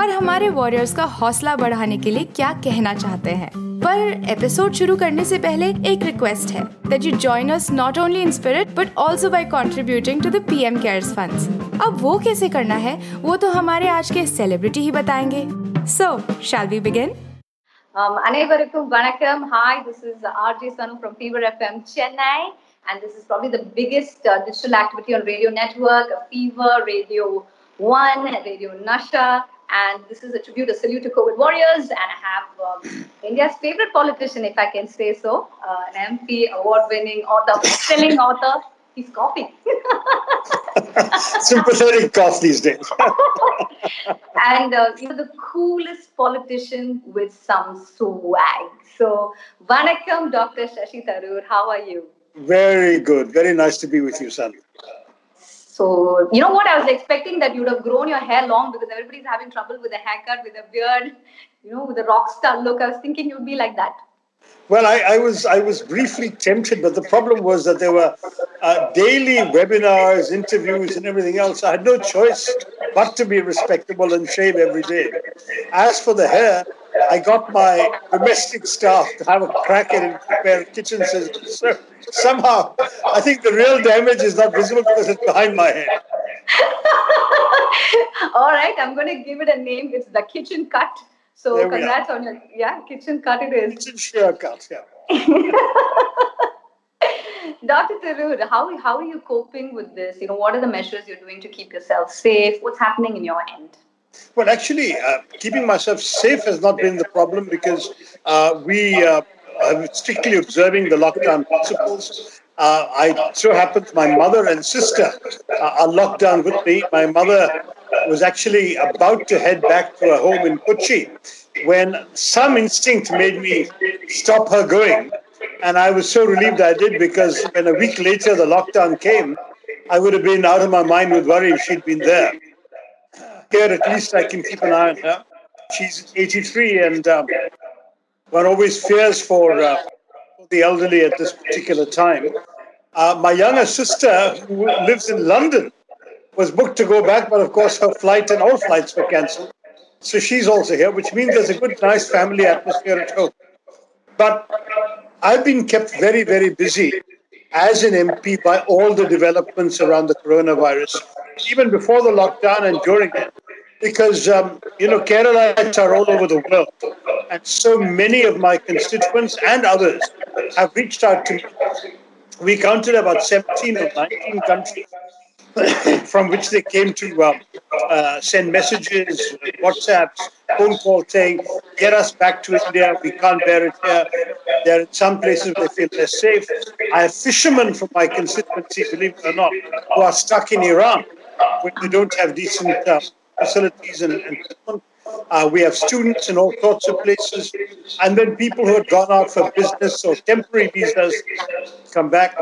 और हमारे वॉरियर्स का हौसला बढ़ाने के लिए क्या कहना चाहते हैं पर एपिसोड शुरू करने से पहले एक रिक्वेस्ट है that you join us not only in spirit but also by contributing to the PM cares funds अब वो कैसे करना है वो तो हमारे आज के सेलिब्रिटी ही बताएंगे so shall we begin Um, அனைவருக்கும் வணக்கம் hi this is RJ Sanu from Fever FM Chennai and this is probably the biggest uh, digital activity on radio network fever radio 1 radio nasha and this is a tribute a salute to covid warriors and i have um, india's favorite politician if i can say so uh, an mp award winning author selling author he's coughing sympathetic cough these days and uh, you know the coolest politician with some swag. So, Vanakkam, Dr. Shashi Tharoor, how are you? Very good. Very nice to be with you, son. So, you know what? I was expecting that you would have grown your hair long because everybody's having trouble with a haircut, with a beard, you know, with a rock star look. I was thinking you'd be like that. Well, I, I, was I was briefly tempted, but the problem was that there were uh, daily webinars, interviews, and everything else. I had no choice but to be respectable and shave every day. As for the hair, I got my domestic staff to have a crack at it and prepare kitchen scissors. So somehow, I think the real damage is not visible because it's behind my head. All right, I'm going to give it a name. It's the kitchen cut. So congrats on your yeah kitchen cut it is. Kitchen shear cut, yeah. Dr. Tharoor, how how are you coping with this? You know, what are the measures you're doing to keep yourself safe? What's happening in your end? Well, actually, uh, keeping myself safe has not been the problem because uh, we uh, are strictly observing the lockdown principles. Uh, I so happens my mother and sister are locked down with me. My mother was actually about to head back to her home in Kochi when some instinct made me stop her going. And I was so relieved I did because when a week later the lockdown came, I would have been out of my mind with worry if she'd been there. Here, at least, I can keep an eye on her. She's 83, and um, one always fears for, uh, the elderly at this particular time. Uh, my younger sister, who lives in London, was booked to go back, but of course her flight and all flights were cancelled. So she's also here, which means there's a good, nice family atmosphere at home. But I've been kept very, very busy as an MP by all the developments around the coronavirus, even before the lockdown and during it, because, um, you know, Keralites are all over the world. And so many of my constituents and others have reached out to me. We counted about 17 or 19 countries from which they came to uh, uh, send messages, WhatsApps, phone calls saying, get us back to India. We can't bear it here. There are some places they feel less safe. I have fishermen from my constituency, believe it or not, who are stuck in Iran where they don't have decent uh, facilities and, and uh, we have students in all sorts of places. And then people who had gone out for business or temporary visas come back.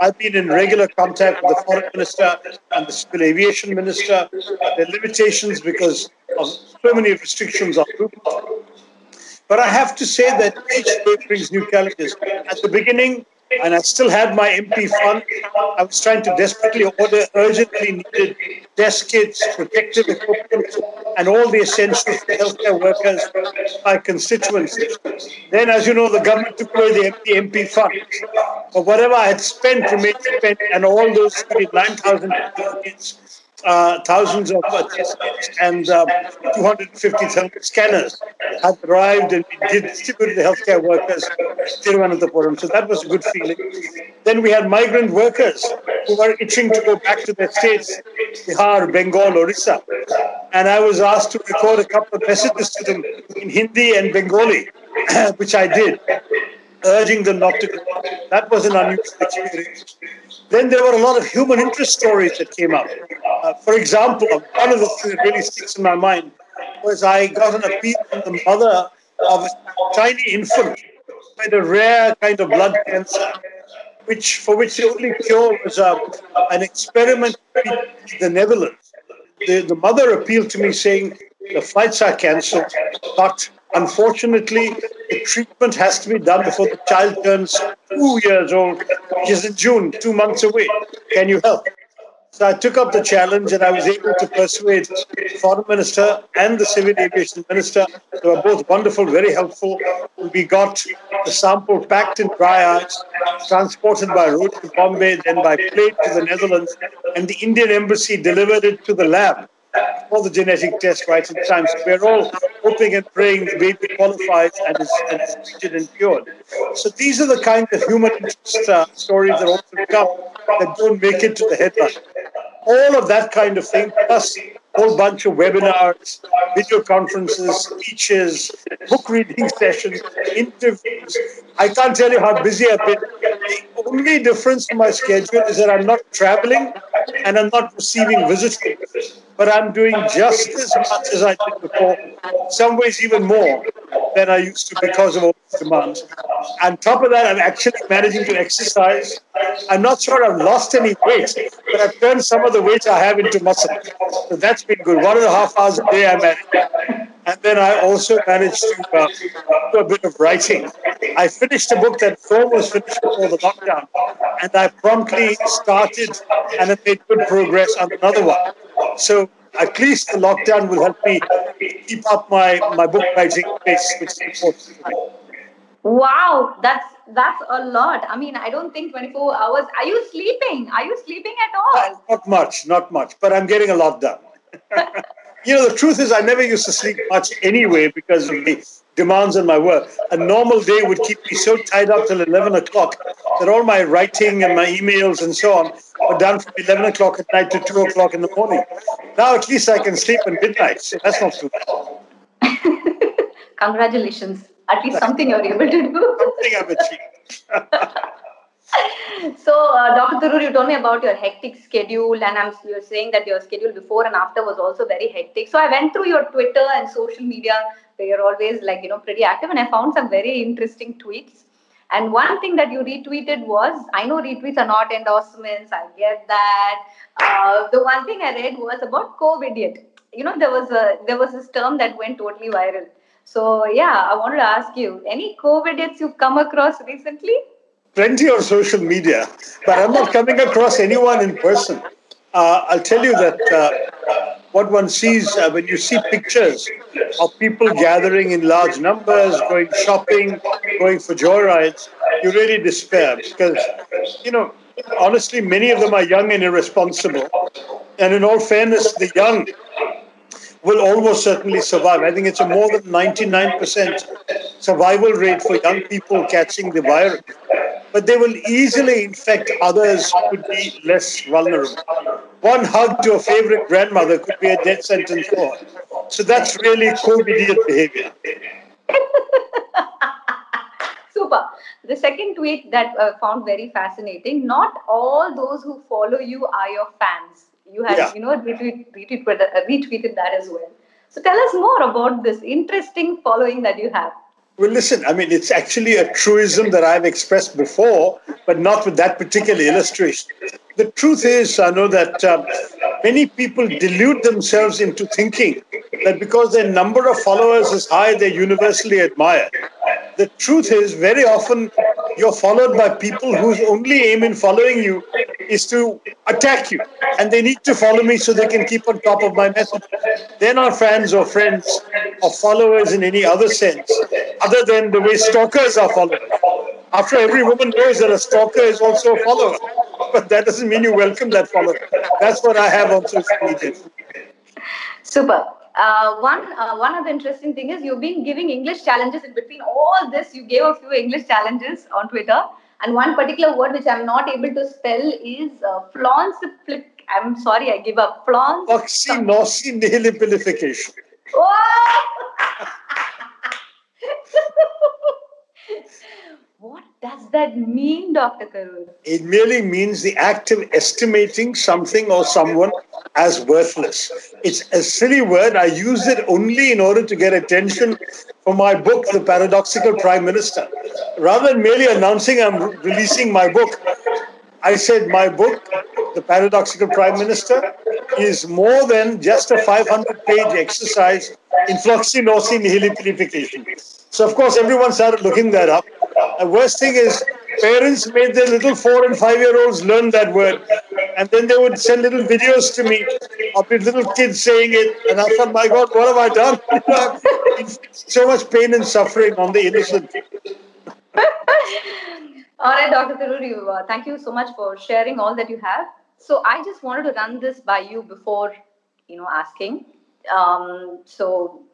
I've been in regular contact with the foreign minister and the civil aviation minister. There are limitations because of so many restrictions on movement. But I have to say that each day brings new challenges. At the beginning, and I still had my MP fund. I was trying to desperately order urgently needed desk kits, protective equipment, and all the essentials for healthcare workers, my constituency. Then, as you know, the government took away the MP, MP fund. But whatever I had spent remained spent, and all those 9,000 kits uh, thousands of uh, and uh, 250 scanners had arrived and we distributed the healthcare workers Tiruvananthapuram. So that was a good feeling. Then we had migrant workers who were itching to go back to their states, Bihar, Bengal, Orissa. And I was asked to record a couple of messages to them in Hindi and Bengali, which I did urging them not to go. That was an unusual experience. Then there were a lot of human interest stories that came up. Uh, for example, one of the things that really sticks in my mind was I got an appeal from the mother of a tiny infant with a rare kind of blood cancer, which for which the only cure was uh, an experiment in the Netherlands. The, the mother appealed to me saying, the flights are cancelled, but Unfortunately, the treatment has to be done before the child turns two years old, which is in June, two months away. Can you help? So I took up the challenge and I was able to persuade the foreign minister and the civil aviation minister. They were both wonderful, very helpful. We got the sample packed in dry ice, transported by road to Bombay, then by plane to the Netherlands, and the Indian embassy delivered it to the lab all the genetic tests right in time. So we're all hoping and praying the baby qualifies and is, and is treated and cured. So these are the kind of human interest uh, stories that often come that don't make it to the headline. All of that kind of thing, plus a whole bunch of webinars, video conferences, speeches, book reading sessions, interviews. I can't tell you how busy I've been. The only difference in my schedule is that I'm not traveling and I'm not receiving visitors but I'm doing just as much as I did before, some ways even more than I used to because of all these demands. On top of that, I'm actually managing to exercise. I'm not sure I've lost any weight, but I've turned some of the weight I have into muscle. So that's been good. One and a half hours a day I'm at And then I also managed to uh, do a bit of writing. I finished a book that was finished before the lockdown, and I promptly started and have made good progress on another one. So at least the lockdown will help me keep up my, my book writing pace, which is important. Wow, that's that's a lot. I mean, I don't think 24 hours. Are you sleeping? Are you sleeping at all? Not much, not much, but I'm getting a lot done. you know, the truth is, I never used to sleep much anyway because of the demands on my work. A normal day would keep me so tied up till 11 o'clock that all my writing and my emails and so on were done from 11 o'clock at night to 2 o'clock in the morning. Now at least I can sleep at midnight, so that's not too bad. Congratulations. At least something you're able to do. something I've achieved. so, uh, Dr. Tharoor, you told me about your hectic schedule, and I'm you're saying that your schedule before and after was also very hectic. So, I went through your Twitter and social media where you're always like you know pretty active, and I found some very interesting tweets. And one thing that you retweeted was, I know retweets are not endorsements. I get that. Uh, the one thing I read was about COVID. You know, there was a there was this term that went totally viral. So yeah, I wanted to ask you, any COVID idiots you've come across recently? Plenty on social media, but I'm not coming across anyone in person. Uh, I'll tell you that uh, what one sees uh, when you see pictures of people gathering in large numbers, going shopping, going for joyrides, you really despair because, you know, honestly, many of them are young and irresponsible. And in all fairness, the young will almost certainly survive. I think it's a more than 99% survival rate for young people catching the virus but they will easily infect others who would be less vulnerable. One hug to a favorite grandmother could be a death sentence for her. So that's really COVID behavior. Super. The second tweet that I uh, found very fascinating not all those who follow you are your fans. You had, yeah. you know, retweet, retweet, uh, retweeted that as well. So tell us more about this interesting following that you have. Well, listen, I mean, it's actually a truism that I've expressed before, but not with that particular illustration. The truth is, I know that um, many people delude themselves into thinking that because their number of followers is high, they're universally admired. The truth is, very often you're followed by people whose only aim in following you is to attack you. And they need to follow me so they can keep on top of my message. They're not fans or friends or followers in any other sense, other than the way stalkers are followers. After every woman knows that a stalker is also a follower. but that doesn't mean you welcome that follower. That's what I have on social media. Super. Uh, one uh, one of the interesting thing is you've been giving English challenges in between all this. You gave a few English challenges on Twitter, and one particular word which I'm not able to spell is uh, flaunciplic. I'm sorry, I give up. Flaunce. Floccinaucinihilipilification. Oh! what does that mean, Dr. Tharoor? It merely means the act of estimating something or someone as worthless. It's a silly word. I use it only in order to get attention for my book, The Paradoxical Prime Minister. Rather than merely announcing I'm releasing my book, I said my book, The Paradoxical Prime Minister, is more than just a 500 page exercise in Floccinaucinihilipilification. So, of course, everyone started looking that up. The worst thing is, parents made their little four and five year olds learn that word. And then they would send little videos to me of these little kids saying it. And I thought, my God, what have I done? so much pain and suffering on the innocent. all right, Dr. Tiruri, uh, thank you so much for sharing all that you have. So I just wanted to run this by you before, you know, asking. Um, so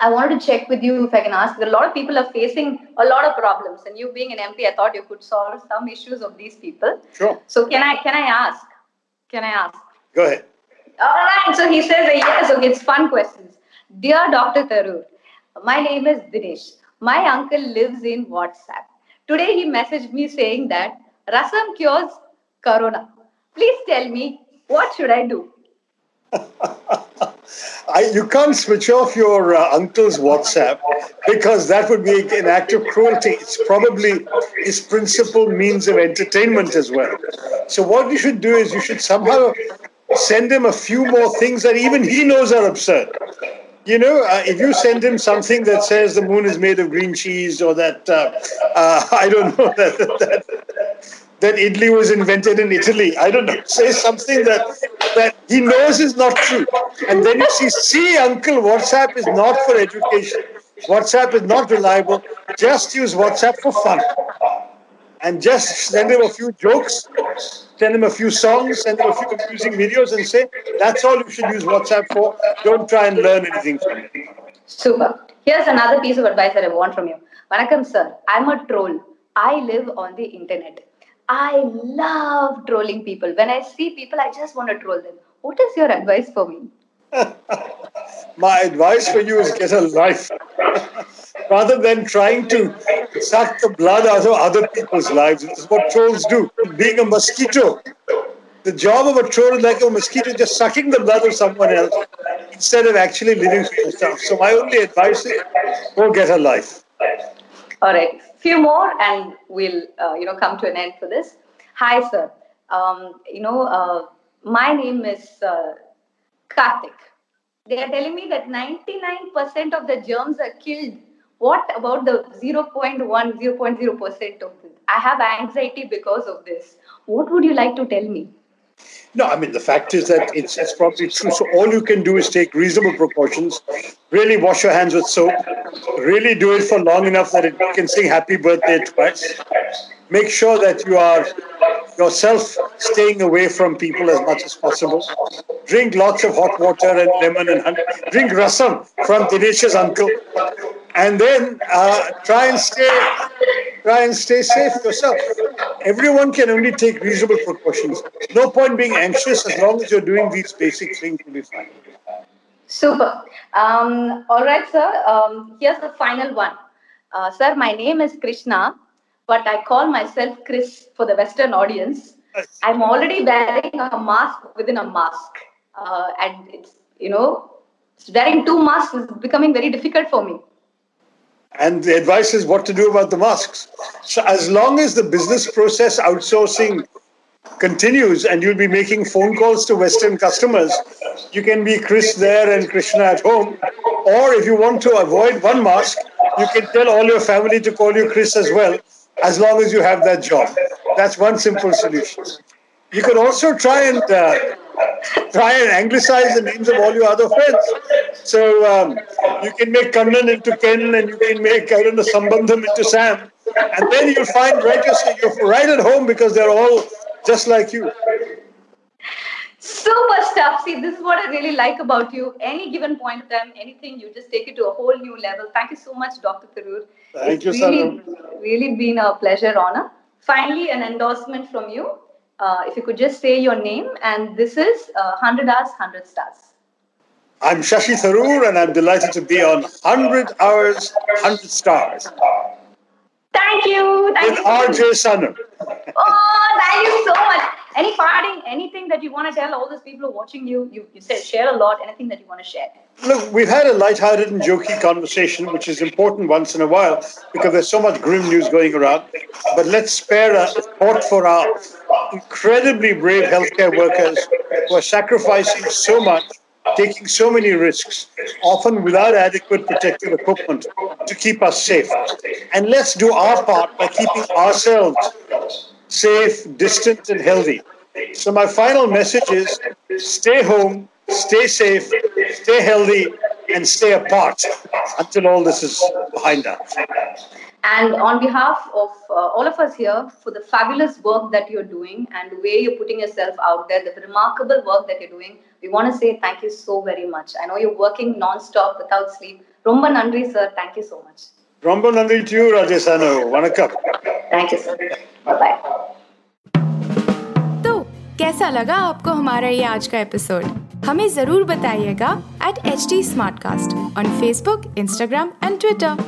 I wanted to check with you if I can ask. A lot of people are facing a lot of problems, and you being an MP, I thought you could solve some issues of these people. Sure. So can I can I ask? Can I ask? Go ahead. All right. So he says uh, yes. Okay, it's fun questions. Dear Dr. Tharoor, my name is Dinesh. My uncle lives in WhatsApp. Today he messaged me saying that rasam cures corona. Please tell me what should I do? I, you can't switch off your uh, uncle's WhatsApp because that would be an act of cruelty. It's probably his principal means of entertainment as well. So, what you should do is you should somehow send him a few more things that even he knows are absurd. You know, uh, if you send him something that says the moon is made of green cheese or that, uh, uh I don't know, that, that, that idli was invented in Italy. I don't know. Say something that that he knows is not true. And then you see, see, uncle, WhatsApp is not for education. WhatsApp is not reliable. Just use WhatsApp for fun. And just send him a few jokes, send him a few songs, send him a few amusing videos, and say, that's all you should use WhatsApp for. Don't try and learn anything from it. Super. Here's another piece of advice that I want from you. Vanakkam, sir. I'm a troll. I live on the internet. I love trolling people. When I see people, I just want to troll them. What is your advice for me? My advice for you is get a life. Rather than trying to suck the blood out of other people's lives, which is what trolls do. Being a mosquito. The job of a troll is like a mosquito just sucking the blood of someone else instead of actually living for yourself. So my only advice is go get a life. All right few more and we'll uh, you know come to an end for this. Hi sir. Um, you know uh, my name is uh, karthik. They are telling me that 99% of the germs are killed. What about the 0.1 0.0% of this i have anxiety because of this. What would you like to tell me no, I mean, the fact is that it's, it's probably true. So all you can do is take reasonable precautions, really wash your hands with soap, really do it for long enough that it can sing happy birthday twice. Make sure that you are yourself staying away from people as much as possible. Drink lots of hot water and lemon and honey. Drink rasam from Dinesh's uncle. And then uh, try and stay try and stay safe yourself. Everyone can only take reasonable precautions. No point being anxious as long as you're doing these basic things you'll be fine. Super. Um, all right, sir. Um, here's the final one. Uh, sir, my name is Krishna, but I call myself Chris for the Western audience. I'm already wearing a mask within a mask. Uh, and it's, you know, wearing two masks is becoming very difficult for me. And the advice is what to do about the masks. So, as long as the business process outsourcing continues and you'll be making phone calls to Western customers, you can be Chris there and Krishna at home. Or if you want to avoid one mask, you can tell all your family to call you Chris as well, as long as you have that job. That's one simple solution. You can also try and uh, try and anglicize the names of all your other friends. So um, you can make Kannan into Ken, and you can make I don't know Sambandham into Sam, and then you'll find right you're right at home because they're all just like you. Super stuff. See, this is what I really like about you. Any given point of time, anything, you just take it to a whole new level. Thank you so much, Dr. Tharoor. Thank it's you, really, really been a pleasure, honor. Finally, an endorsement from you. Uh, if you could just say your name, and this is uh, 100 Hours, 100 Stars. I'm Shashi Tharoor, and I'm delighted to be on 100 Hours, 100 Stars. Thank you. Thank with you. RJ Sanu. Oh, thank you so much. Anything that you want to tell all those people who are watching you? You, you said share a lot. Anything that you want to share? Look, we've had a light-hearted and jokey conversation, which is important once in a while because there's so much grim news going around. But let's spare a thought for our incredibly brave healthcare workers who are sacrificing so much, taking so many risks, often without adequate protective equipment to keep us safe. And let's do our part by keeping ourselves safe, distant, and healthy. So, my final message is stay home, stay safe, stay healthy, and stay apart until all this is behind us. And on behalf of uh, all of us here, for the fabulous work that you're doing and the way you're putting yourself out there, the remarkable work that you're doing, we want to say thank you so very much. I know you're working non-stop without sleep. Romba Nandri, sir. Thank you so much. Romba Nandri to you, RJ Sano. Vanakkam. Thank you, sir. Bye-bye. कैसा लगा आपको हमारा ये आज का episode हमें ज़रूर बताइएगा at H T smart cast on Facebook Instagram and Twitter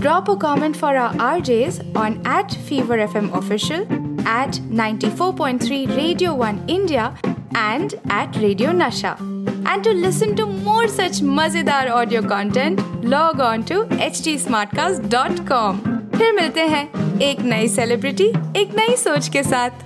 drop a comment for RJs on at fever F M official at ninety four point three radio one India and at radio Nasha and to listen to more such मज़ेदार audio content log on to H T smart cast dot com फिर मिलते हैं एक नई celebrity एक नई सोच के साथ।